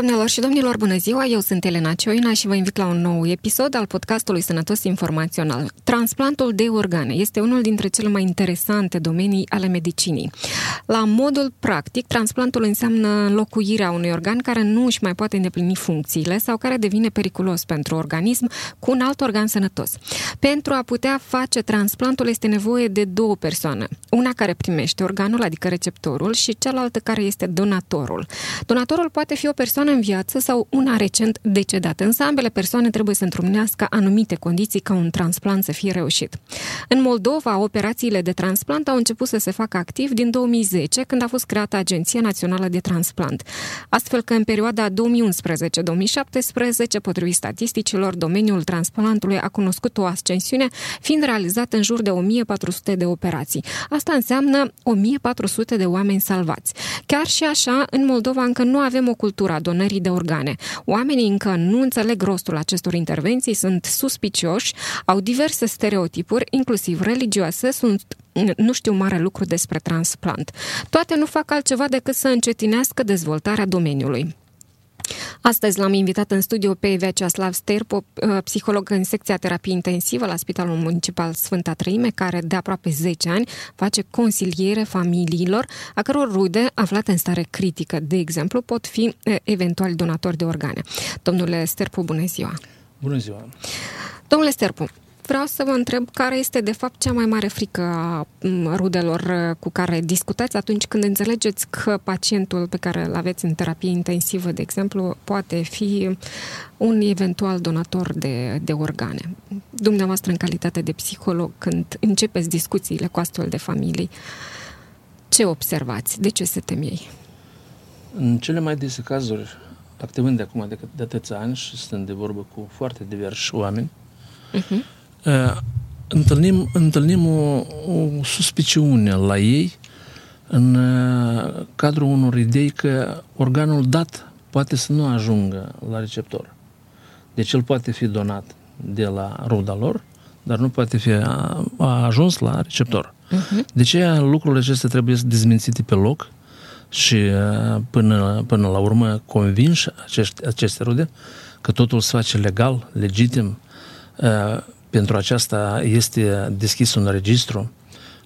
Doamnelor și domnilor, bună ziua! Eu sunt Elena Cioina și vă invit la un nou episod al podcastului Sănătos Informațional. Transplantul de organe este unul dintre cele mai interesante domenii ale medicinii. La modul practic, transplantul înseamnă înlocuirea unui organ care nu își mai poate îndeplini funcțiile sau care devine periculos pentru organism cu un alt organ sănătos. Pentru a putea face transplantul este nevoie de două persoane. Una care primește organul, adică receptorul, și cealaltă care este donatorul. Donatorul poate fi o persoană persoană în viață sau una recent decedată, însă ambele persoane trebuie să întrunească anumite condiții ca un transplant să fie reușit. În Moldova, operațiile de transplant au început să se facă activ din 2010, când a fost creată Agenția Națională de Transplant. Astfel că în perioada 2011-2017, potrivit statisticilor, domeniul transplantului a cunoscut o ascensiune, fiind realizat în jur de 1400 de operații. Asta înseamnă 1400 de oameni salvați. Chiar și așa, în Moldova încă nu avem o cultură a donării de organe. Oamenii încă nu înțeleg rostul acestor intervenții, sunt suspicioși, au diverse stereotipuri, inclusiv religioase, sunt nu știu mare lucru despre transplant. Toate nu fac altceva decât să încetinească dezvoltarea domeniului. Astăzi l-am invitat în studio pe Vyacheslav Sterpo, uh, psiholog în secția terapie intensivă la Spitalul Municipal Sfânta Trăime, care de aproape 10 ani face consiliere familiilor, a căror rude aflate în stare critică, de exemplu, pot fi uh, eventuali donatori de organe. Domnule Sterpo, bună ziua! Bună ziua! Domnule Sterpo, vreau să vă întreb care este de fapt cea mai mare frică a rudelor uh, cu care discutați atunci când înțelegeți că pacientul pe care îl aveți în terapie intensivă, de exemplu, poate fi un eventual donator de, de organe. Dumneavoastră, în calitate de psiholog, când începeți discuțiile cu astfel de familii, ce observați? De ce se tem ei? În cele mai dese cazuri, activând de acum de, de atâția ani și stând de vorbă cu foarte diversi oameni, uh-huh întâlnim, întâlnim o, o suspiciune la ei în cadrul unor idei că organul dat poate să nu ajungă la receptor. Deci el poate fi donat de la ruda lor, dar nu poate fi a, a ajuns la receptor. Uh-huh. De ce lucrurile acestea trebuie să dezmințite pe loc și până, până la urmă convinși acești, aceste rude că totul se face legal, legitim, pentru aceasta este deschis un registru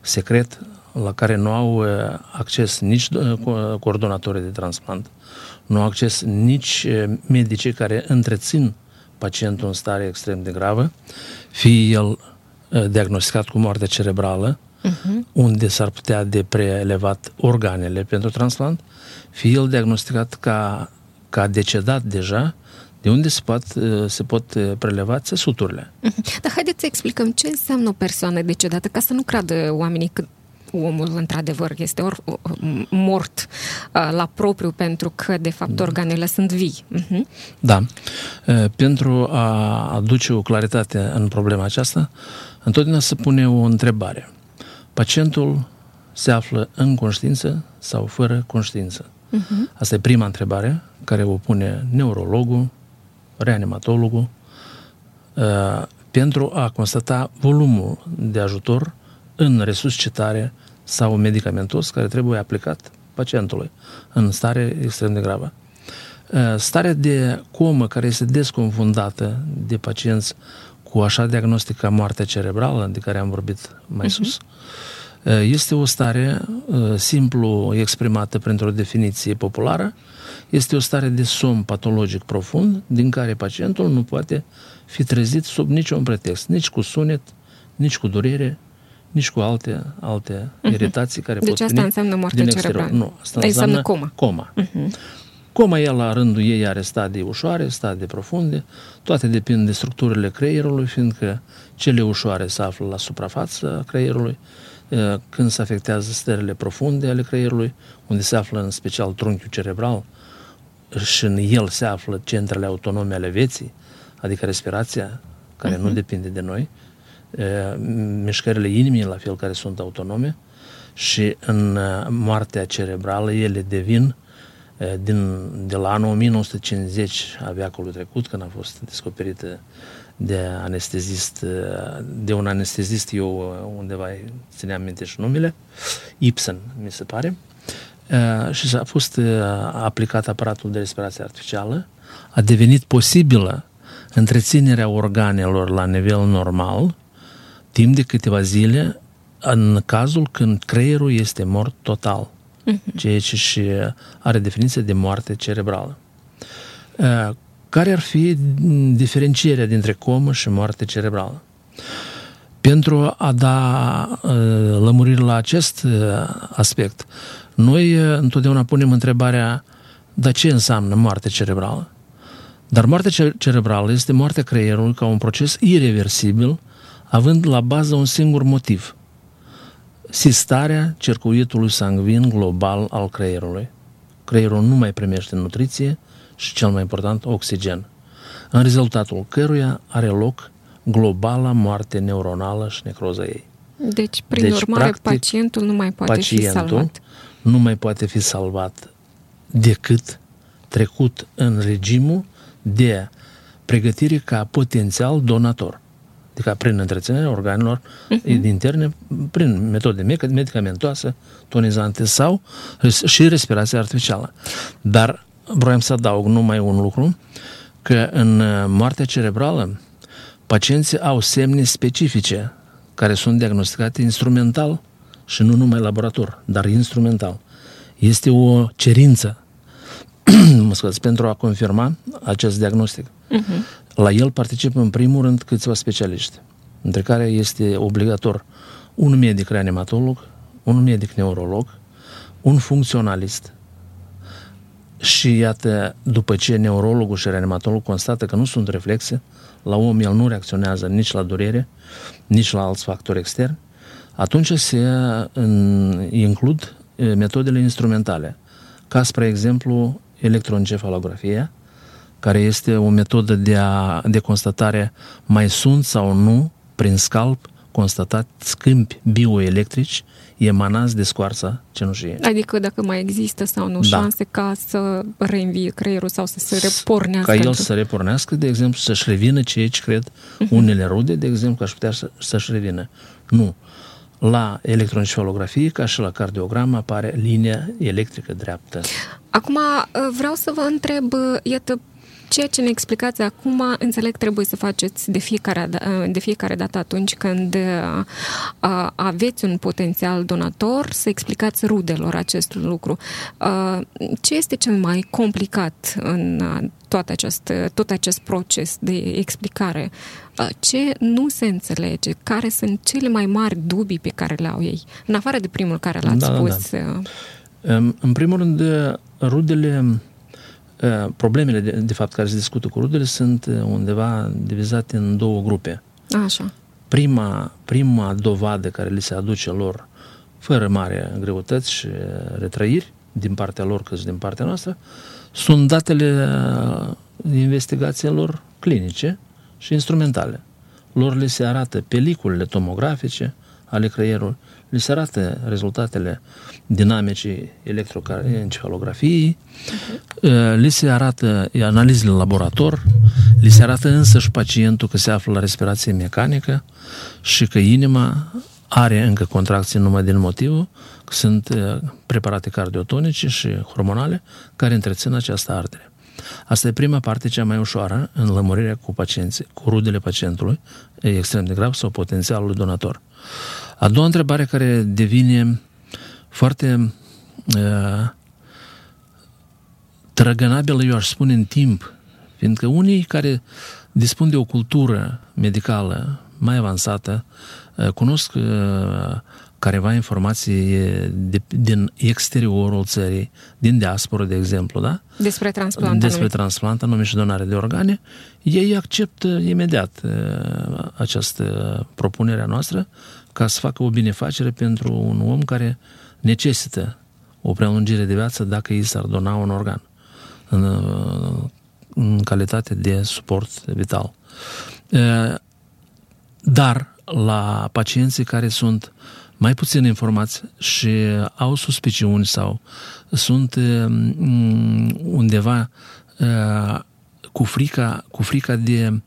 secret la care nu au uh, acces nici uh, coordonatorii de transplant, nu au acces nici uh, medicii care întrețin pacientul în stare extrem de gravă, fie el diagnosticat cu moarte cerebrală, uh-huh. unde s-ar putea de preelevat organele pentru transplant, fie el diagnosticat ca, ca decedat deja de unde se pot, uh, se pot uh, preleva țesuturile. Mhm. Dar haideți să explicăm ce înseamnă o persoană decedată, ca să nu creadă oamenii că omul într-adăvăr este or, mort uh, la propriu pentru că de fapt organele sunt vii. Uh-huh. Da. Pentru a aduce o claritate în problema aceasta, întotdeauna se pune o întrebare. Pacientul se află în conștiință sau fără conștiință? Uh-huh. Asta e prima întrebare care o pune neurologul, reanimatologul, uh, pentru a constata volumul de ajutor în resuscitare sau medicamentos care trebuie aplicat pacientului în stare extrem de gravă. Uh, starea de comă care este desconfundată de pacienți cu așa diagnostic ca moartea cerebrală, de care am vorbit mai uh-huh. sus, uh, este o stare simplu exprimată printr-o definiție populară, este o stare de somn patologic profund din care pacientul nu poate fi trezit sub niciun pretext, nici cu sunet, nici cu durere, nici cu alte, alte uh-huh. iritații care deci pot asta veni înseamnă moarte cerebrală. Nu, asta înseamnă, înseamnă coma. coma. Uh-huh. Coma el la rândul ei are stadii ușoare, stadii profunde, toate depind de structurile creierului, fiindcă cele ușoare se află la suprafața creierului, când se afectează stările profunde ale creierului, unde se află în special trunchiul cerebral, și în el se află centrele autonome ale vieții, adică respirația, care uh-huh. nu mhm. depinde de noi, mișcările inimii, la fel, care sunt autonome, și în moartea cerebrală ele devin din, de la anul 1950 a veacului trecut, când a fost descoperită de anestezist, de un anestezist, eu undeva țineam minte și numele, Ibsen, mi se pare, și a fost aplicat aparatul de respirație artificială, a devenit posibilă întreținerea organelor la nivel normal timp de câteva zile în cazul când creierul este mort total, uh-huh. ceea ce și are definiție de moarte cerebrală. Care ar fi diferencierea dintre comă și moarte cerebrală? Pentru a da lămuriri la acest aspect, noi întotdeauna punem întrebarea, dar ce înseamnă moarte cerebrală? Dar moartea cerebrală este moartea creierului ca un proces irreversibil, având la bază un singur motiv. Sistarea circuitului sanguin global al creierului. Creierul nu mai primește nutriție și, cel mai important, oxigen. În rezultatul căruia are loc globala moarte neuronală și necroza ei. Deci, prin deci, urmare, practic, pacientul nu mai poate pacientul fi salvat. nu mai poate fi salvat decât trecut în regimul de pregătire ca potențial donator. Adică prin întreținerea organelor uh-huh. interne, prin metode medicamentoase, tonizante sau și respirație artificială. Dar vreau să adaug numai un lucru, că în moartea cerebrală pacienții au semne specifice care sunt diagnosticate instrumental și nu numai laborator, dar instrumental. Este o cerință mă scuze, pentru a confirma acest diagnostic. Uh-huh. La el participă în primul rând câțiva specialiști, între care este obligator un medic reanimatolog, un medic neurolog, un funcționalist. Și iată, după ce neurologul și reanimatologul constată că nu sunt reflexe, la om el nu reacționează nici la durere, nici la alți factori externi, atunci se în, includ metodele instrumentale, ca spre exemplu electroencefalografia, care este o metodă de, a, de constatare mai sunt sau nu, prin scalp, constatat schimbi bioelectrici emanați de scoarța cenușie. Adică dacă mai există sau nu da. șanse ca să reînvie creierul sau să se repornească. Ca el să repornească, de exemplu, să-și revină ceea ce cred uh-huh. unele rude, de exemplu, că aș putea să, să-și revină. Nu. La electroencefalografie, ca și la cardiogram, apare linia electrică dreaptă. Acum vreau să vă întreb, iată, ceea ce ne explicați acum, înțeleg, trebuie să faceți de fiecare, de fiecare dată atunci când aveți un potențial donator, să explicați rudelor acest lucru. Ce este cel mai complicat în tot acest, tot acest proces de explicare? Ce nu se înțelege? Care sunt cele mai mari dubii pe care le au ei? În afară de primul care l-ați da, spus. Da, da. În primul rând, rudele, problemele de, de fapt care se discută cu rudele sunt undeva divizate în două grupe. Așa. Prima, prima dovadă care li se aduce lor fără mare greutăți și retrăiri din partea lor, cât și din partea noastră, sunt datele investigațiilor clinice și instrumentale. Lor le se arată peliculele tomografice ale creierului, li se arată rezultatele dinamicii electroencefalografiei, uh-huh. li se arată analizele în laborator, li se arată însăși pacientul că se află la respirație mecanică și că inima are încă contracții numai din motivul că sunt uh, preparate cardiotonice și hormonale care întrețin această artere. Asta e prima parte cea mai ușoară în lămurirea cu pacienții, cu rudele pacientului, e extrem de grav sau potențialul donator. A doua întrebare care devine foarte uh, trăgănabilă, eu aș spune, în timp, fiindcă unii care dispun de o cultură medicală mai avansată, uh, cunosc uh, careva informații de, din exteriorul țării, din diasporă, de exemplu, da? Despre transplant. Despre transplant, anume și donare de organe, ei acceptă imediat uh, această propunere a noastră ca să facă o binefacere pentru un om care necesită o prelungire de viață dacă îi s-ar dona un organ în, în calitate de suport vital. Dar la pacienții care sunt mai puțin informați și au suspiciuni sau sunt undeva cu frica, cu frica de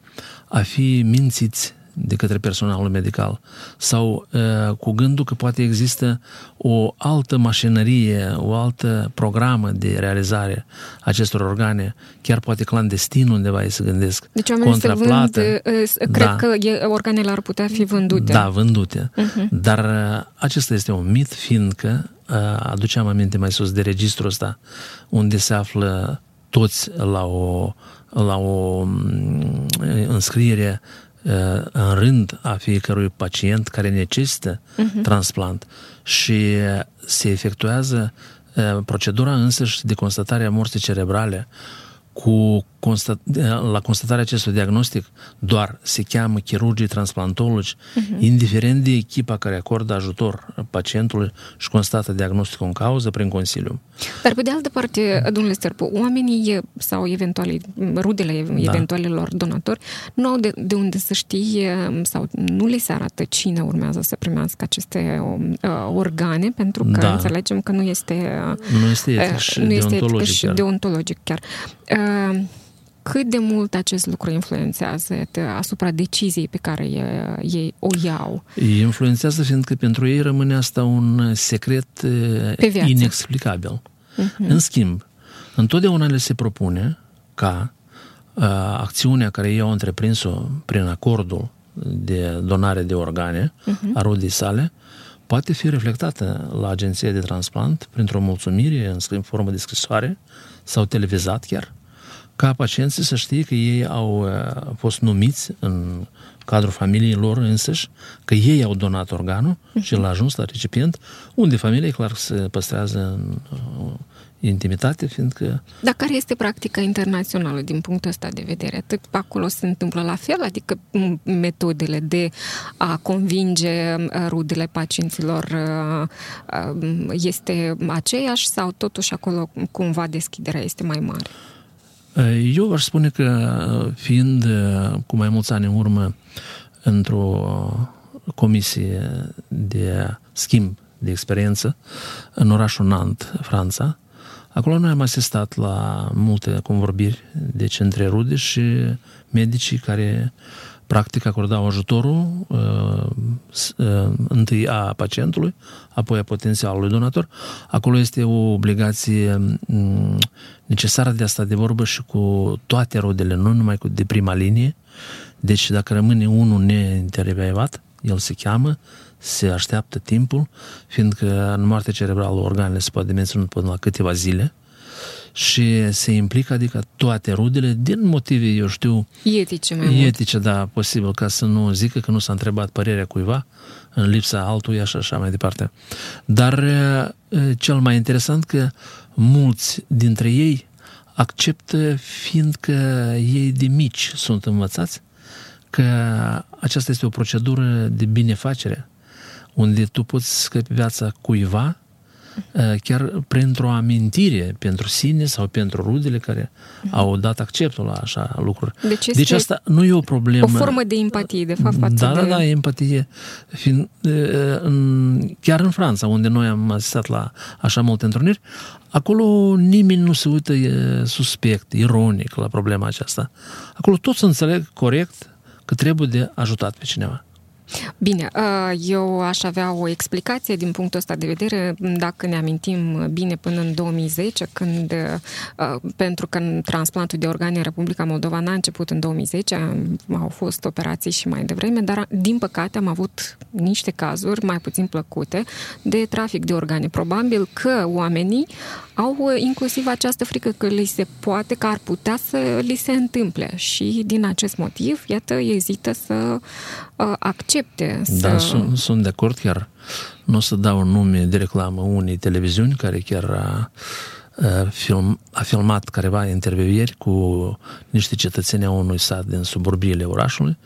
a fi mințiți de către personalul medical sau uh, cu gândul că poate există o altă mașinărie, o altă programă de realizare acestor organe, chiar poate clandestin undeva ei se gândesc. Deci oamenii se vând, cred da. că organele ar putea fi vândute. Da, vândute. Uh-huh. Dar uh, acesta este un mit, fiindcă uh, aduceam aminte mai sus de registrul ăsta, unde se află toți la o, la o mm, înscriere Uh, în rând a fiecărui pacient care necesită uh-huh. transplant și se efectuează uh, procedura însăși de constatare a morții cerebrale cu constat, la constatarea acestui diagnostic doar se cheamă chirurgii transplantologi, uh-huh. indiferent de echipa care acordă ajutor pacientului și constată diagnosticul în cauză prin consiliu. Dar pe de altă parte, domnule Sterpu, oamenii sau eventuali, rudele da. eventualilor donatori nu au de, de unde să știe sau nu le se arată cine urmează să primească aceste uh, organe, pentru că da. înțelegem că nu este, nu este etic și nu este deontologic, și chiar. deontologic chiar. Uh, cât de mult acest lucru influențează asupra deciziei pe care ei o iau? Influențează fiindcă pentru ei rămâne asta un secret inexplicabil. Uh-huh. În schimb, întotdeauna le se propune ca uh, acțiunea care ei au întreprins-o prin acordul de donare de organe uh-huh. a rudii sale poate fi reflectată la agenția de transplant printr-o mulțumire în formă de scrisoare sau televizat chiar ca pacienții să știe că ei au uh, fost numiți în cadrul familiei lor însăși, că ei au donat organul uh-huh. și l-a ajuns la recipient, unde familia, clar, se păstrează în uh, intimitate, fiindcă... Dar care este practica internațională din punctul ăsta de vedere? Atât acolo se întâmplă la fel? Adică metodele de a convinge uh, rudele pacienților este aceeași sau totuși acolo cumva deschiderea este mai mare? Eu aș spune că fiind cu mai mulți ani în urmă într-o comisie de schimb de experiență în orașul Nantes, Franța, acolo noi am asistat la multe convorbiri, deci între rude și medicii care practic acordau ajutorul uh, uh, întâi a pacientului, apoi a potențialului donator. Acolo este o obligație um, necesară de a sta de vorbă și cu toate rodele, nu numai cu de prima linie. Deci dacă rămâne unul neintervievat, el se cheamă, se așteaptă timpul, fiindcă în moarte cerebrală organele se poate menține până la câteva zile și se implică, adică toate rudele, din motive, eu știu... Etice mai Etice, da, posibil, ca să nu zică că nu s-a întrebat părerea cuiva în lipsa altuia și așa mai departe. Dar cel mai interesant că mulți dintre ei acceptă fiindcă ei de mici sunt învățați că aceasta este o procedură de binefacere unde tu poți scăpi viața cuiva Eh, chiar printr-o amintire pentru sine sau pentru rudele care uh-huh. au dat acceptul la așa lucruri. Deci, deci asta nu e o problemă. O formă de empatie, de fapt, față da, de... Da, da, empatie. Fiind, eh, în, chiar în Franța, unde noi am asistat la așa multe întruniri, acolo nimeni nu se uită suspect, ironic la problema aceasta. Acolo toți înțeleg corect că trebuie de ajutat pe cineva. Bine, uh, eu aș avea o explicație din punctul ăsta de vedere, dacă ne amintim bine până în 2010, când, uh, pentru că transplantul de organe în Republica Moldova n-a început în 2010, au fost operații și mai devreme, dar din păcate am avut niște cazuri mai puțin plăcute de trafic de organe. Probabil că oamenii au uh, inclusiv această frică că li se poate, că ar putea să li se întâmple și din acest motiv, iată, ezită să accepte accepte. Să... Da, sunt, sunt de acord chiar. Nu o să dau un nume de reclamă unei televiziuni care chiar a, a, film, a filmat careva interviuri cu niște cetățeni a unui sat din suburbiile orașului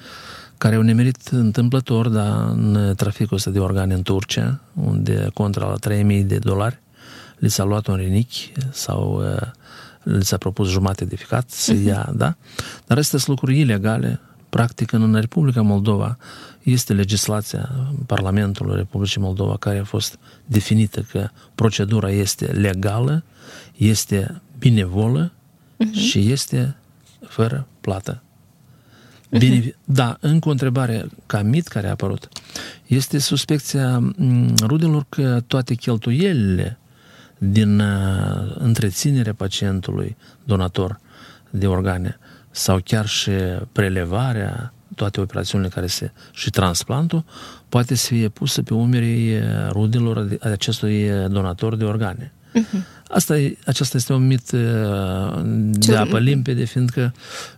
care au nemerit întâmplător dar în traficul ăsta de organe în Turcia, unde contra la 3000 de dolari li s-a luat un rinichi sau li s-a propus jumate de ficat să uh-huh. ia, da? Dar astea sunt lucruri ilegale, Practic, în Republica Moldova este legislația Parlamentului Republicii Moldova care a fost definită că procedura este legală, este binevolă uh-huh. și este fără plată. Bine, uh-huh. Da, încă o întrebare ca mit care a apărut. Este suspecția rudelor că toate cheltuielile din uh, întreținerea pacientului donator de organe sau chiar și prelevarea, toate operațiunile care se și transplantul, poate să fie pusă pe umerii uh, rudelor acestui donator de organe. Uh-huh. Asta e, acesta este un mit uh, de apă limpede, fiindcă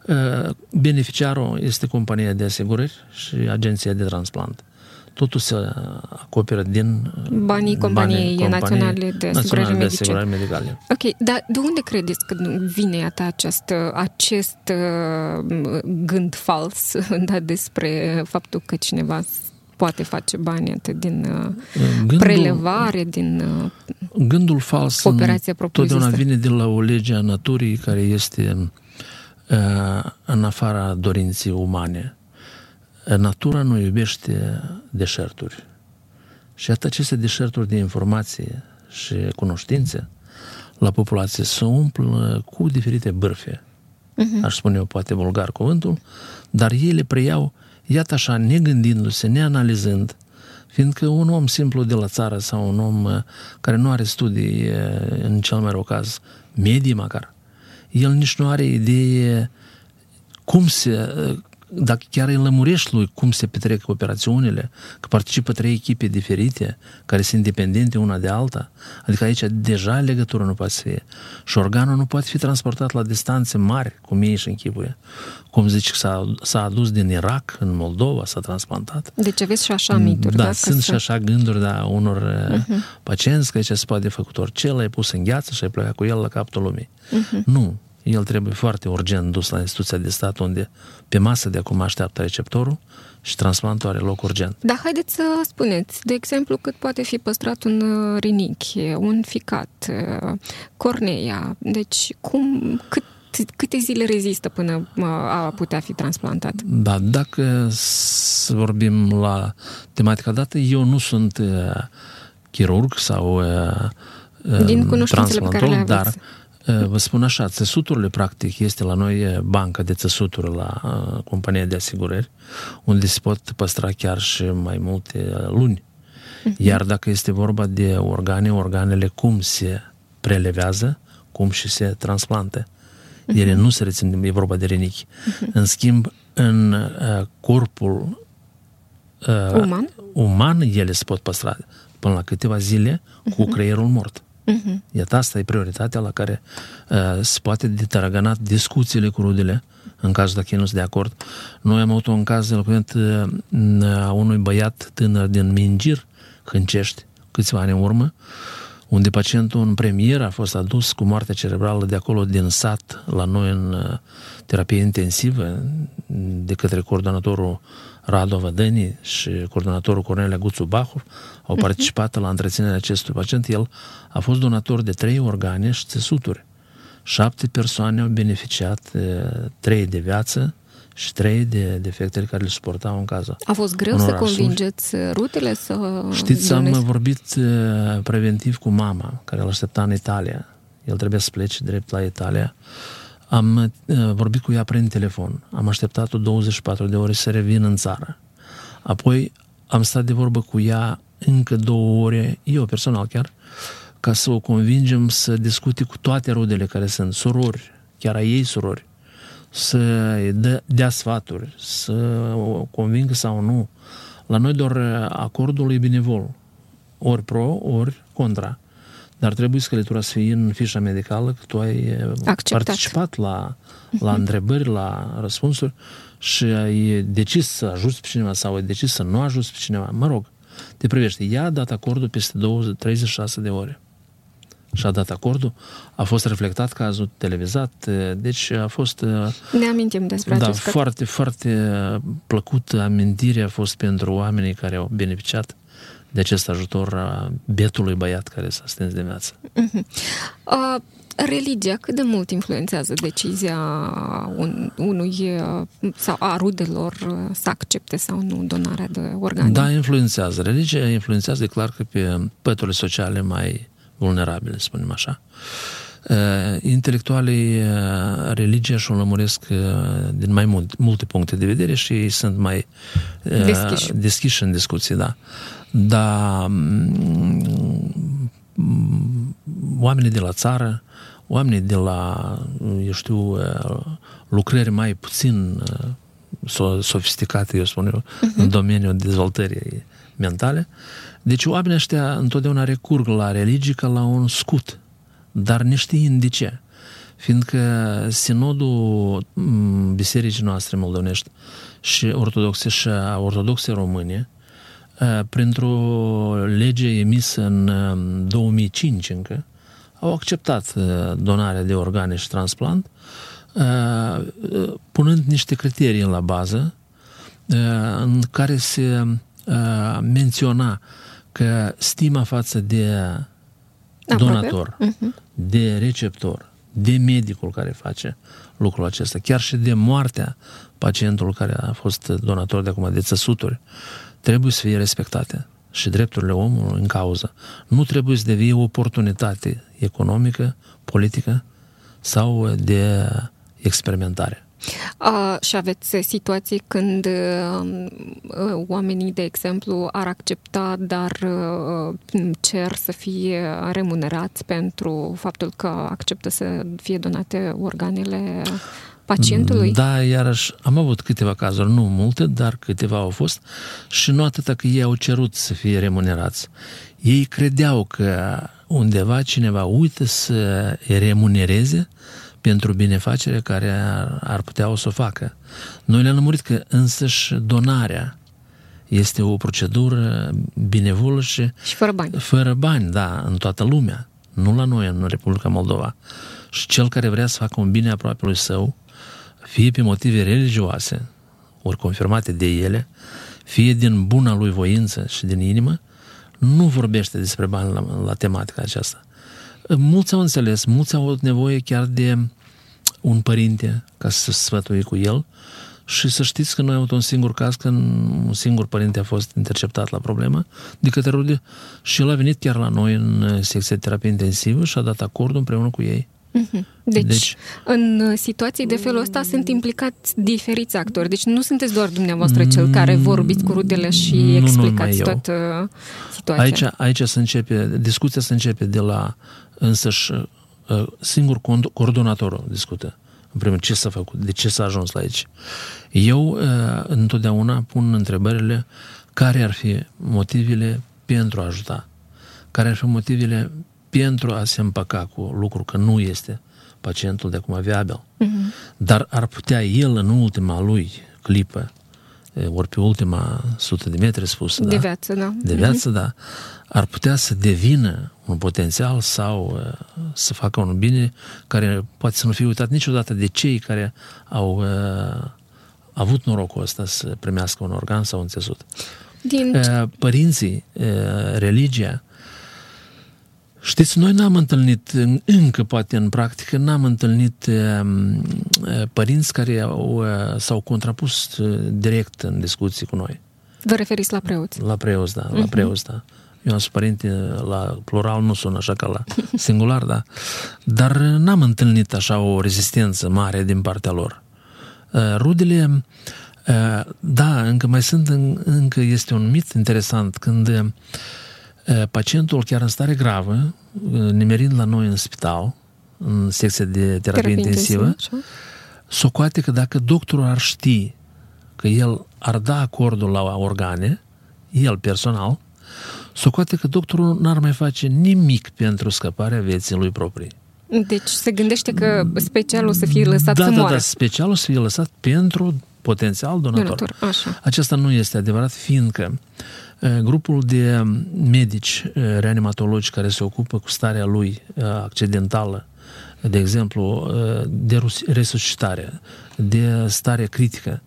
uh, beneficiarul este compania de asigurări și agenția de transplant. Totul se acoperă din banii companiei, banii naționale de asigurări de asigurări medicale. Ok, dar de unde credeți că vine ta această, acest uh, gând fals da, despre faptul că cineva poate face bani atât din gândul, prelevare, din gândul fals operația totdeauna vine de la o lege a naturii care este în afara dorinței umane. Natura nu iubește deșerturi. Și atât aceste deșerturi de informație și cunoștințe la populație se umplă cu diferite bârfe. Uh-huh. Aș spune eu poate vulgar cuvântul, dar ei le preiau iată așa, negândindu-se, neanalizând, fiindcă un om simplu de la țară sau un om uh, care nu are studii, uh, în cel mai rău caz, medii măcar, el nici nu are idee cum se, uh, dacă chiar îi lămurești lui cum se petrec operațiunile, că participă trei echipe diferite, care sunt independente una de alta, adică aici deja legătura nu poate să fie. Și organul nu poate fi transportat la distanțe mari, cum ei și închipuie. Cum zici că s-a, s-a adus din Irak, în Moldova, s-a transplantat. Deci aveți și așa mituri, da? da sunt și așa gânduri, da, unor uh-huh. pacienți că aici se poate făcut orice, l-ai pus în gheață și ai plecat cu el la capul lumii. Uh-huh. Nu, el trebuie foarte urgent dus la instituția de stat unde pe masă de acum așteaptă receptorul și transplantul are loc urgent. Dar haideți să spuneți, de exemplu, cât poate fi păstrat un uh, rinichi, un ficat, uh, corneia, deci cum, cât câte zile rezistă până uh, a putea fi transplantat? Da, dacă să vorbim la tematica dată, eu nu sunt chirurg sau Din cunoștințele pe care le aveți. dar Vă spun așa, țesuturile, practic, este la noi banca de țesuturi la compania de asigurări, unde se pot păstra chiar și mai multe luni. Uh-huh. Iar dacă este vorba de organe, organele cum se prelevează, cum și se transplantă. Uh-huh. Ele nu se rețin, e vorba de renichi. Uh-huh. În schimb, în uh, corpul uh, uman? uman, ele se pot păstra până la câteva zile uh-huh. cu creierul mort. Uh-huh. Iată, asta e prioritatea la care uh, se poate detaragana discuțiile cu rudele, în cazul dacă ei nu sunt de acord. Noi am avut un caz eloquent uh, a unui băiat tânăr din Mingir, Hâncești, câțiva ani în urmă, unde pacientul în premier a fost adus cu moartea cerebrală de acolo din sat la noi în uh, terapie intensivă de către coordonatorul Radu Vădăni și coordonatorul Cornelia Guțu Bahov au mhm. participat uh-huh. la întreținerea acestui pacient. El a fost donator de trei organe și țesuturi. Șapte persoane au beneficiat, trei de viață și trei de defectele care le suportau în cază. A fost greu să convingeți rutele să Știți, donezi? am vorbit preventiv cu mama, care îl aștepta în Italia. El trebuia să plece drept la Italia. Am vorbit cu ea prin telefon. Am așteptat-o 24 de ore să revin în țară. Apoi am stat de vorbă cu ea încă două ore, eu personal chiar, ca să o convingem să discute cu toate rudele care sunt surori, chiar a ei surori, să dea, dea sfaturi, să o convingă sau nu. La noi doar acordul e binevol, ori pro, ori contra. Dar trebuie scăletura să fie în fișa medicală că tu ai Acceptat. participat la, la uh-huh. întrebări, la răspunsuri și ai decis să ajuți pe cineva sau ai decis să nu ajuți pe cineva. Mă rog, te privește. Ea a dat acordul peste 20, 36 de ore și-a dat acordul. A fost reflectat cazul, televizat, deci a fost... Ne amintim despre da, acest caz. foarte, foarte plăcut amintire a fost pentru oamenii care au beneficiat de acest ajutor a bietului băiat care s-a stâns de viață. Uh-huh. Uh, religia cât de mult influențează decizia un, unui sau a rudelor să accepte sau nu donarea de organe? Da, influențează. Religia influențează clar că pe păturile sociale mai vulnerabile, spunem așa. Uh, intelectualii uh, religia și o lămuresc uh, din mai mult, multe puncte de vedere și ei sunt mai deschiși, deschiși în discuții, da. Dar mm, oamenii de la țară, oamenii de la, eu știu, lucrări mai puțin sofisticate, eu spun eu, uh-huh. în domeniul dezvoltării mentale. Deci oamenii ăștia întotdeauna recurg la religie ca la un scut, dar neștiind de ce. Fiindcă sinodul bisericii noastre moldovenești și ortodoxe și a ortodoxe române, printr-o lege emisă în 2005 încă, au acceptat donarea de organe și transplant, punând niște criterii la bază în care se menționa că stima față de donator, uh-huh. de receptor, de medicul care face lucrul acesta, chiar și de moartea pacientului care a fost donator de acum de țăsuturi, trebuie să fie respectate și drepturile omului în cauză. Nu trebuie să devie o oportunitate economică, politică sau de experimentare. Uh, și aveți situații când uh, oamenii, de exemplu, ar accepta, dar uh, cer să fie remunerați pentru faptul că acceptă să fie donate organele pacientului? Da, iarăși am avut câteva cazuri, nu multe, dar câteva au fost și nu atâta că ei au cerut să fie remunerați. Ei credeau că undeva cineva uită să remunereze pentru binefacere care ar, ar putea o să o facă. Noi le-am lămurit că însăși donarea este o procedură binevolă și... Și fără bani. Fără bani, da, în toată lumea. Nu la noi, în Republica Moldova. Și cel care vrea să facă un bine aproape lui său, fie pe motive religioase, ori confirmate de ele, fie din buna lui voință și din inimă, nu vorbește despre bani la, la tematica aceasta. Mulți au înțeles, mulți au avut nevoie chiar de un părinte ca să se sfătui cu el și să știți că noi am avut un singur caz când un singur părinte a fost interceptat la problemă de către rude și el a venit chiar la noi în secția de terapie intensivă și a dat acordul împreună cu ei. Mhm. Deci, deci, în situații de felul ăsta sunt implicați diferiți actori. Deci nu sunteți doar dumneavoastră cel care vorbiți cu rudele și nu explicați toată situația. Aici, aici se începe, discuția se începe de la însăși uh, singur coordonatorul discută. În primul ce s-a făcut, de ce s-a ajuns la aici. Eu uh, întotdeauna pun întrebările care ar fi motivele pentru a ajuta, care ar fi motivele pentru a se împăca cu lucru că nu este pacientul de acum viabil. Uh-huh. Dar ar putea el în ultima lui clipă, ori pe ultima sută de metri spusă, de da? viață, da. De viață, uh-huh. da. Ar putea să devină un potențial sau uh, să facă un bine care poate să nu fie uitat niciodată de cei care au uh, avut norocul ăsta să primească un organ sau un țesut. Din... Uh, părinții, uh, religia, Știți, noi n-am întâlnit, încă poate în practică, n-am întâlnit um, uh, părinți care au, uh, s-au contrapus uh, direct în discuții cu noi. Vă referiți la preoți? La preoți, da, uh-huh. la mhm. preoți, da. Eu am spus părinte, la plural nu sună așa ca la singular, da. Dar n-am întâlnit așa o rezistență mare din partea lor. Rudele, da, încă mai sunt, încă este un mit interesant când pacientul chiar în stare gravă, nimerind la noi în spital, în secția de terapie, terapie intensivă, intensivă socoate că dacă doctorul ar ști că el ar da acordul la organe, el personal, socoate că doctorul n-ar mai face nimic pentru scăparea vieții lui proprii. Deci se gândește că specialul o să fie lăsat da, să da, moară. Da, specialul să fie lăsat pentru potențial donator. donator așa. Acesta nu este adevărat, fiindcă grupul de medici reanimatologi care se ocupă cu starea lui accidentală, de exemplu, de resuscitare, de stare critică,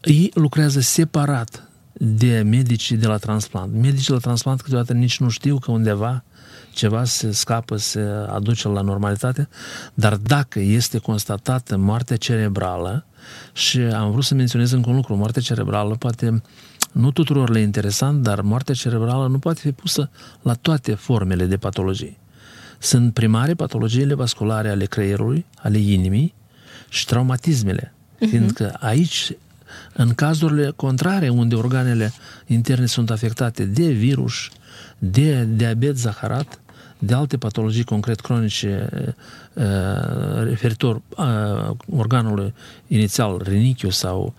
ei lucrează separat de medicii de la transplant. Medicii de la transplant câteodată nici nu știu că undeva ceva se scapă, se aduce la normalitate, dar dacă este constatată moarte cerebrală, și am vrut să menționez încă un lucru, moartea cerebrală poate nu tuturor le interesant, dar moartea cerebrală nu poate fi pusă la toate formele de patologii. Sunt primare patologiile vasculare ale creierului, ale inimii și traumatismele, uh-huh. fiindcă aici în cazurile contrare, unde organele interne sunt afectate de virus, de diabet zaharat, de alte patologii concret cronice uh, referitor uh, organului inițial, rinichiu sau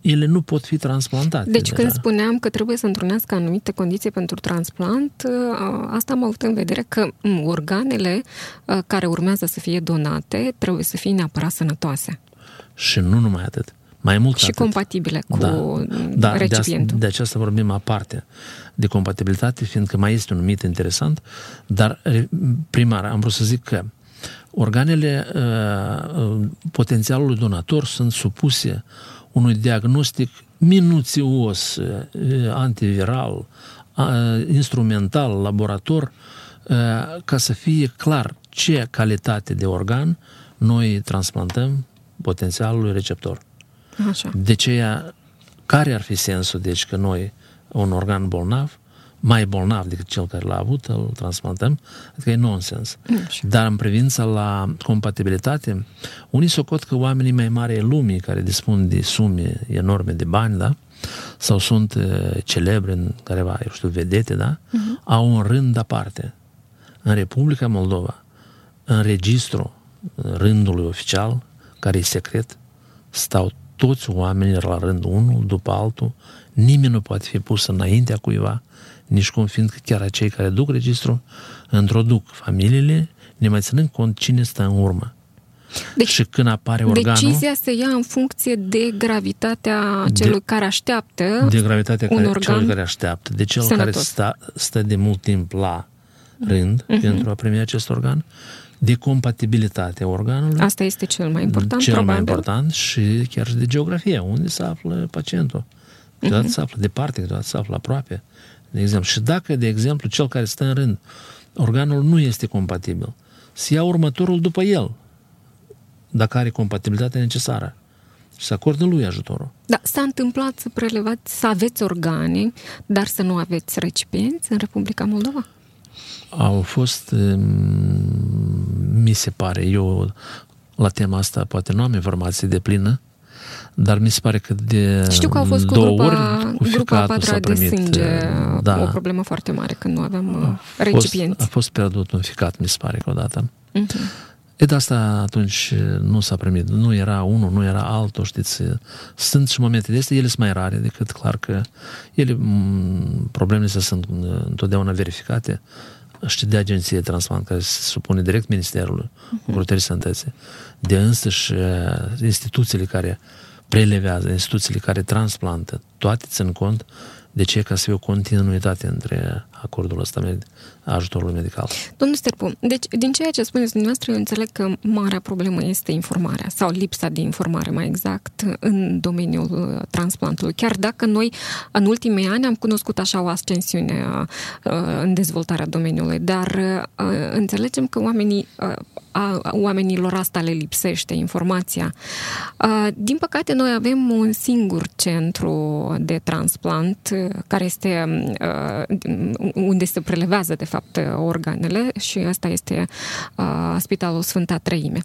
ele nu pot fi transplantate. Deci deja. când spuneam că trebuie să întrunească anumite condiții pentru transplant, uh, asta am avut în vedere că organele care urmează să fie donate trebuie să fie neapărat sănătoase. Și nu numai atât. Mai mult și atât. compatibile cu da, da, recipientul. De, de aceasta vorbim aparte de compatibilitate, fiindcă mai este un mit interesant, dar primar, am vrut să zic că organele uh, uh, potențialului donator sunt supuse unui diagnostic minuțios, uh, antiviral, instrumental, laborator, ca să fie clar ce calitate de organ noi transplantăm potențialului receptor. Așa. De ce care ar fi sensul, deci, că noi, un organ bolnav, mai bolnav decât cel care l-a avut, îl transplantăm, adică e nonsens. Așa. Dar în privința la compatibilitate, unii socot că oamenii mai mari ai lumii, care dispun de sume enorme de bani, da? sau sunt uh, celebre în careva, eu știu, vedete, da? Uh-huh. au un rând aparte. În Republica Moldova, în registru rândului oficial, care e secret, stau toți oamenii la rând, unul după altul, nimeni nu poate fi pus înaintea cuiva, nici cum fiindcă chiar cei care duc registrul introduc familiile, ne mai ținând cont cine stă în urmă. Deci, și când apare organul... Decizia se ia în funcție de gravitatea celui de, care așteaptă De gravitatea un care, organ celui care așteaptă, de cel sănătos. care stă, stă de mult timp la rând uh-huh. pentru a primi acest organ de compatibilitate a organului. Asta este cel mai important, Cel probabil. mai important și chiar și de geografie, unde se află pacientul. Câteodată uh-huh. se află departe, câteodată se află aproape. De exemplu. Și dacă, de exemplu, cel care stă în rând, organul nu este compatibil, să ia următorul după el, dacă are compatibilitatea necesară și să acordă lui ajutorul. Da, s-a întâmplat să prelevați, să aveți organe, dar să nu aveți recipienți în Republica Moldova? Au fost, mi se pare, eu la tema asta poate nu am informații de plină, dar mi se pare că de Știu că au fost cu două grupa, ori cu grupa patra de sânge da, o problemă foarte mare când nu aveam a recipienți. Fost, a fost pierdut un ficat, mi se pare că odată. Uh-huh. E de asta atunci nu s-a primit. Nu era unul, nu era altul, știți. Sunt și momente de astea, ele sunt mai rare decât clar că ele, problemele sunt întotdeauna verificate și de agenție de transplant, care se supune direct Ministerului uh-huh. Sănătății, de însăși instituțiile care prelevează, instituțiile care transplantă, toate țin cont de ce ca să fie o continuitate între acordul ăsta ajutorului medical. Domnul Sterpu, deci din ceea ce spuneți dumneavoastră, eu înțeleg că marea problemă este informarea sau lipsa de informare, mai exact, în domeniul uh, transplantului. Chiar dacă noi în ultimii ani am cunoscut așa o ascensiune a, uh, în dezvoltarea domeniului, dar uh, înțelegem că oamenii a oamenilor asta le lipsește informația. Din păcate, noi avem un singur centru de transplant care este unde se prelevează, de fapt, organele și asta este Spitalul Sfânta Trăime.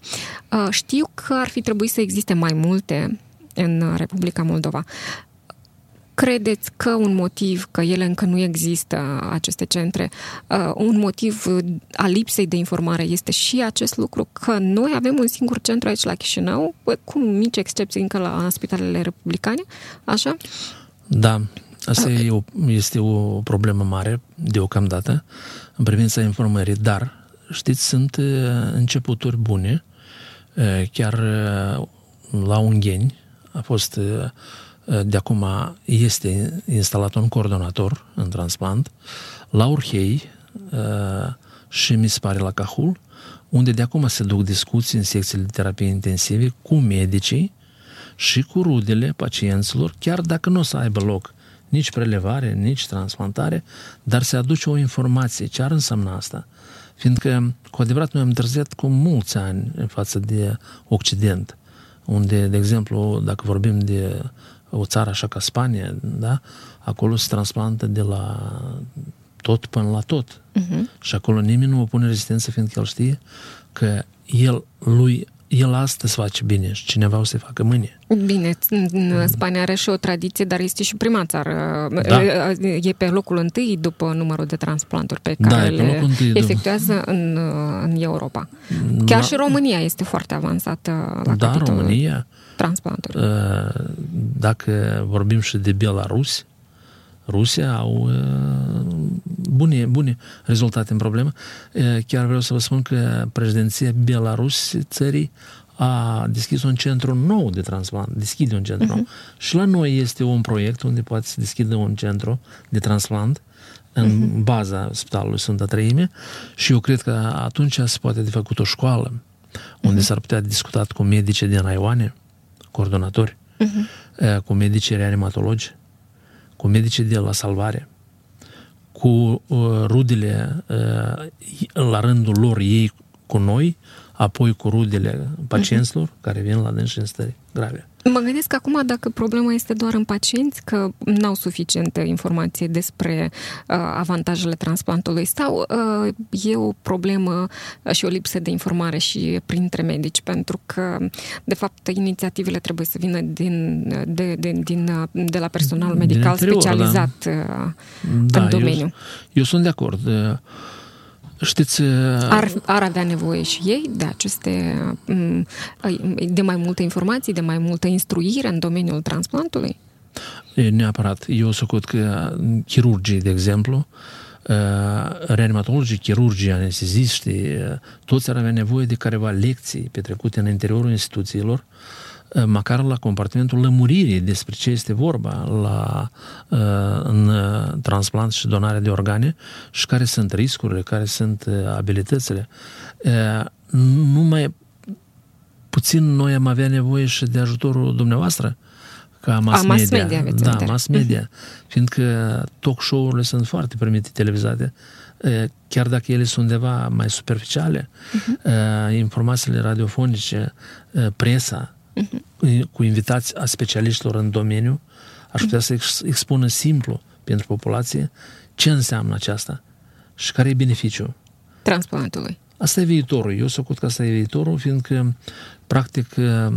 Știu că ar fi trebuit să existe mai multe în Republica Moldova. Credeți că un motiv că ele încă nu există, aceste centre, uh, un motiv a lipsei de informare este și acest lucru, că noi avem un singur centru aici la Chișinău, cu mici excepții încă la spitalele republicane, așa? Da, asta e o, este o problemă mare deocamdată în privința informării, dar știți, sunt uh, începuturi bune, uh, chiar la Ungheni a fost de acum este instalat un coordonator în transplant la Urhei uh, și mi se pare la Cahul, unde de acum se duc discuții în secțiile de terapie intensive cu medicii și cu rudele pacienților, chiar dacă nu o să aibă loc nici prelevare, nici transplantare, dar se aduce o informație. Ce ar însemna asta? Fiindcă, cu adevărat, noi am întârziat cu mulți ani în față de Occident, unde, de exemplu, dacă vorbim de o țară așa ca Spania, da? acolo se transplantă de la tot până la tot. Uh-huh. Și acolo nimeni nu opune rezistență, fiindcă el știe că el, lui, el astăzi face bine și cineva o să facă mâine. Bine, Spania are și o tradiție, dar este și prima țară. Da. E pe locul întâi după numărul de transplanturi pe da, care da, le întâi, efectuează după... în, în Europa. Chiar da. și România este foarte avansată la da, capitolul România, transplanturi. Dacă vorbim și de Belarus, Rusia au bune, bune rezultate în problemă. Chiar vreau să vă spun că președinția Belarus țării a deschis un centru nou de transplant, deschide un centru uh-huh. nou. Și la noi este un proiect unde poate să deschidă un centru de transplant în uh-huh. baza Spitalului Sfânta Treime și eu cred că atunci se poate de făcut o școală unde uh-huh. s-ar putea discutat cu medici din raioane, coordonatori, uh-huh. cu medici reanimatologi, cu medicii de la salvare, cu uh, rudele uh, la rândul lor ei cu noi, apoi cu rudele pacienților uh-huh. care vin la dânsi în stări grave. Mă gândesc acum dacă problema este doar în pacienți, că n-au suficientă informație despre uh, avantajele transplantului sau uh, e o problemă și o lipsă de informare și printre medici, pentru că, de fapt, inițiativele trebuie să vină din, de, de, din, de la personalul medical interior, specializat da. da, în domeniu. Eu, eu sunt de acord. Știți... Ar, ar avea nevoie și ei de aceste... de mai multe informații, de mai multă instruire în domeniul transplantului? E, neapărat. Eu socot că chirurgii, de exemplu, reanimatologii, chirurgii, anesteziștii, toți ar avea nevoie de careva lecții petrecute în interiorul instituțiilor Eh, măcar la compartimentul lămuririi despre ce este vorba la, eh, în eh, transplant și donare de organe și care sunt riscurile, care sunt abilitățile. Numai puțin noi am avea nevoie și de ajutorul dumneavoastră ca mass, A, mass media. media da, mass media. Fiindcă talk show-urile sunt foarte primite televizate, chiar dacă ele sunt undeva mai superficiale, uh-huh. informațiile radiofonice, presa, uh-huh. cu invitați a specialiștilor în domeniu, aș putea să expună simplu pentru populație ce înseamnă aceasta și care e beneficiul. Transplantului. Asta e viitorul. Eu sunt că asta e viitorul, fiindcă, practic, uh,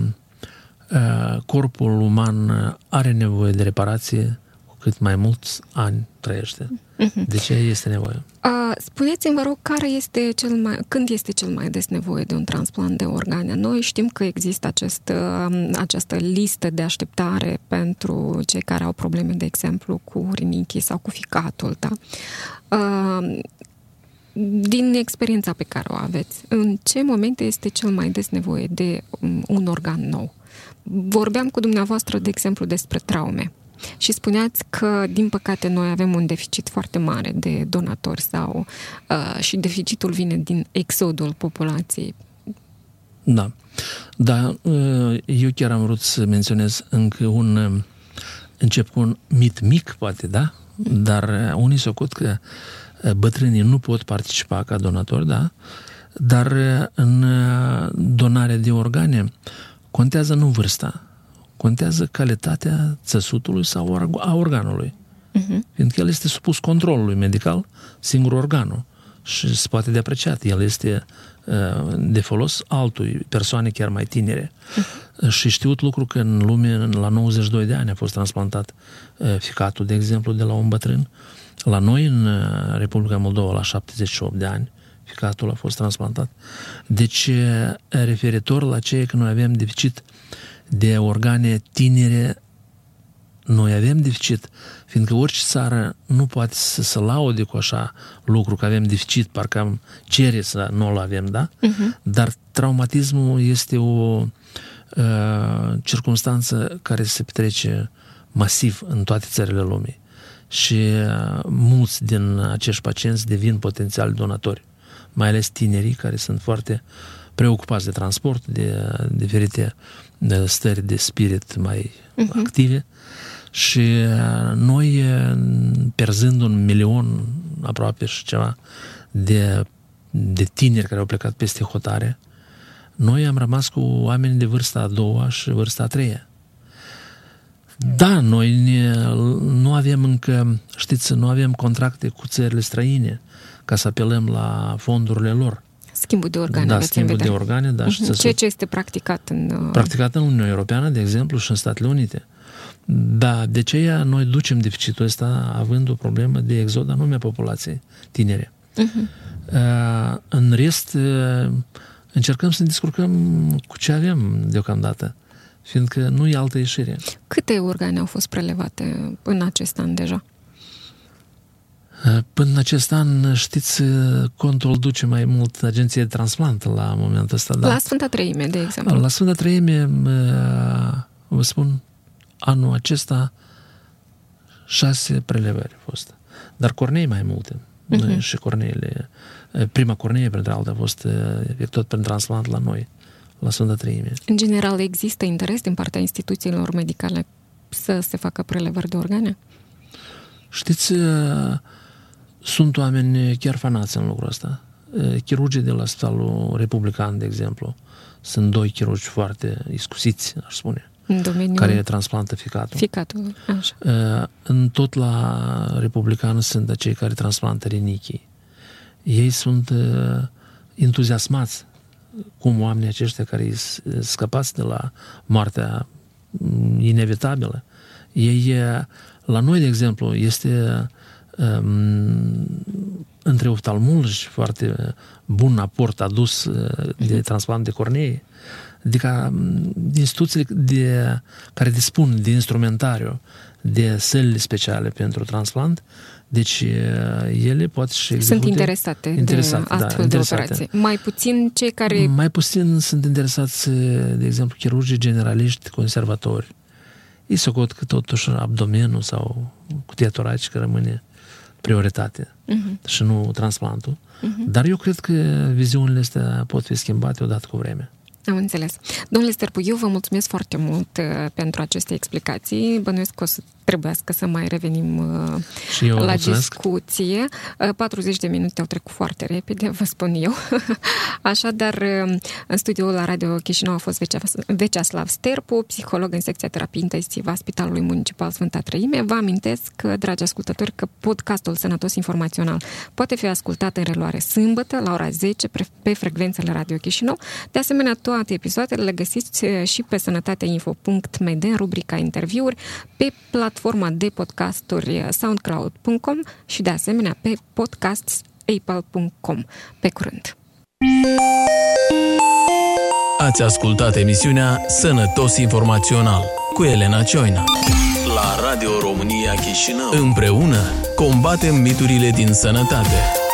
uh, corpul uman are nevoie de reparație cu cât mai mulți ani trăiește. Uh-huh. De ce este nevoie? Uh, spuneți-mi, vă rog, care este cel mai, când este cel mai des nevoie de un transplant de organe? Noi știm că există acest, uh, această listă de așteptare pentru cei care au probleme, de exemplu, cu rinichii sau cu ficatul, da? Uh, din experiența pe care o aveți, în ce momente este cel mai des nevoie de um, un organ nou? Vorbeam cu dumneavoastră, de exemplu, despre traume. Și spuneați că, din păcate, noi avem un deficit foarte mare de donatori sau uh, și deficitul vine din exodul populației. Da. Da, uh, eu chiar am vrut să menționez încă un uh, încep cu un mit mic, poate, da? Dar uh, unii s-au că bătrânii nu pot participa ca donatori, da? Dar în donarea de organe contează nu vârsta, contează calitatea țăsutului sau a organului. Uh-huh. Fiindcă el este supus controlului medical, singur organul. Și se poate de apreciat. El este uh, de folos altui, persoane chiar mai tinere. Uh-huh. Și știut lucru că în lume, la 92 de ani a fost transplantat uh, ficatul, de exemplu, de la un bătrân. La noi, în Republica Moldova, la 78 de ani, ficatul a fost transplantat. Deci, referitor la ceea că noi avem deficit de organe tinere, noi avem deficit, fiindcă orice țară nu poate să se laude cu așa lucru, că avem deficit, parcă am cere să nu-l avem, da? Uh-huh. Dar traumatismul este o uh, circunstanță care se petrece masiv în toate țările lumii. Și uh, mulți din acești pacienți devin potențiali donatori, mai ales tinerii care sunt foarte preocupați de transport, de diferite stări de spirit mai uh-huh. active Și uh, noi, uh, perzând un milion aproape și ceva de, de tineri care au plecat peste hotare, noi am rămas cu oameni de vârsta a doua și vârsta a treia. Da, noi ne, nu avem încă, știți, nu avem contracte cu țările străine ca să apelăm la fondurile lor. Schimbul de organe. Da, schimbul de organe, da. Uh-huh. Ceea ce este practicat în... Uh, practicat în Uniunea Europeană, de exemplu, și în Statele Unite. Da, de aceea noi ducem deficitul ăsta având o problemă de exod anume a populației tinere. Uh-huh. Uh, în rest, uh, încercăm să ne descurcăm cu ce avem deocamdată, fiindcă nu e altă ieșire. Câte organe au fost prelevate în acest an deja? Până în acest an, știți, contul duce mai mult agenție de transplant la momentul ăsta. Da? La Sfânta Treime, de exemplu. La Sfânta Treime, vă spun, anul acesta șase prelevări au fost. Dar cornei mai multe. Uh-huh. Și corneile. Prima cornee, printre altele, a fost efectuat prin transplant la noi, la Sfânta Treime. În general, există interes din partea instituțiilor medicale să se facă prelevări de organe? Știți, sunt oameni chiar fanați în lucrul ăsta. Chirurgii de la Spitalul Republican, de exemplu, sunt doi chirurgi foarte iscusiți, aș spune, în domeniul... care transplantă ficatul. Ficatul, așa. În tot la Republican sunt acei care transplantă rinichii. Ei sunt entuziasmați cum oamenii aceștia care scăpați de la moartea inevitabilă. Ei, la noi, de exemplu, este um, între oftalmologi foarte bun aport adus uh, de mhm. transplant de cornee, adică instituțiile de, care dispun de instrumentariu, de sălile speciale pentru transplant, deci uh, ele pot și execute... Sunt interesate, interesate de astfel da, de operații. Mai puțin cei care... Mai puțin sunt interesați, de exemplu, chirurgii generaliști, conservatori. Ei socot că totuși abdomenul sau cutia toracică rămâne prioritate uh-huh. și nu transplantul. Uh-huh. Dar eu cred că viziunile astea pot fi schimbate odată cu vremea. Am înțeles. Domnule Sterpu, eu vă mulțumesc foarte mult uh, pentru aceste explicații. Bănuiesc că o să trebuiască să mai revenim uh, și eu la mulțumesc. discuție. 40 uh, de minute au trecut foarte repede, vă spun eu. Așadar, în studioul la Radio Chișinău a fost Veceaslav Sterpu, psiholog în secția terapie intensivă a Spitalului Municipal Sfânta Trăime. Vă amintesc, dragi ascultători, că podcastul Sănătos Informațional poate fi ascultat în reluare sâmbătă la ora 10 pe frecvențele Radio Chișinău. De asemenea, toate episoadele le găsiți și pe sănătateinfo.md în rubrica interviuri, pe platforma de podcasturi soundcloud.com și de asemenea pe podcastapple.com. Pe curând! Ați ascultat emisiunea Sănătos Informațional cu Elena Cioina la Radio România Chișinău. Împreună combatem miturile din sănătate.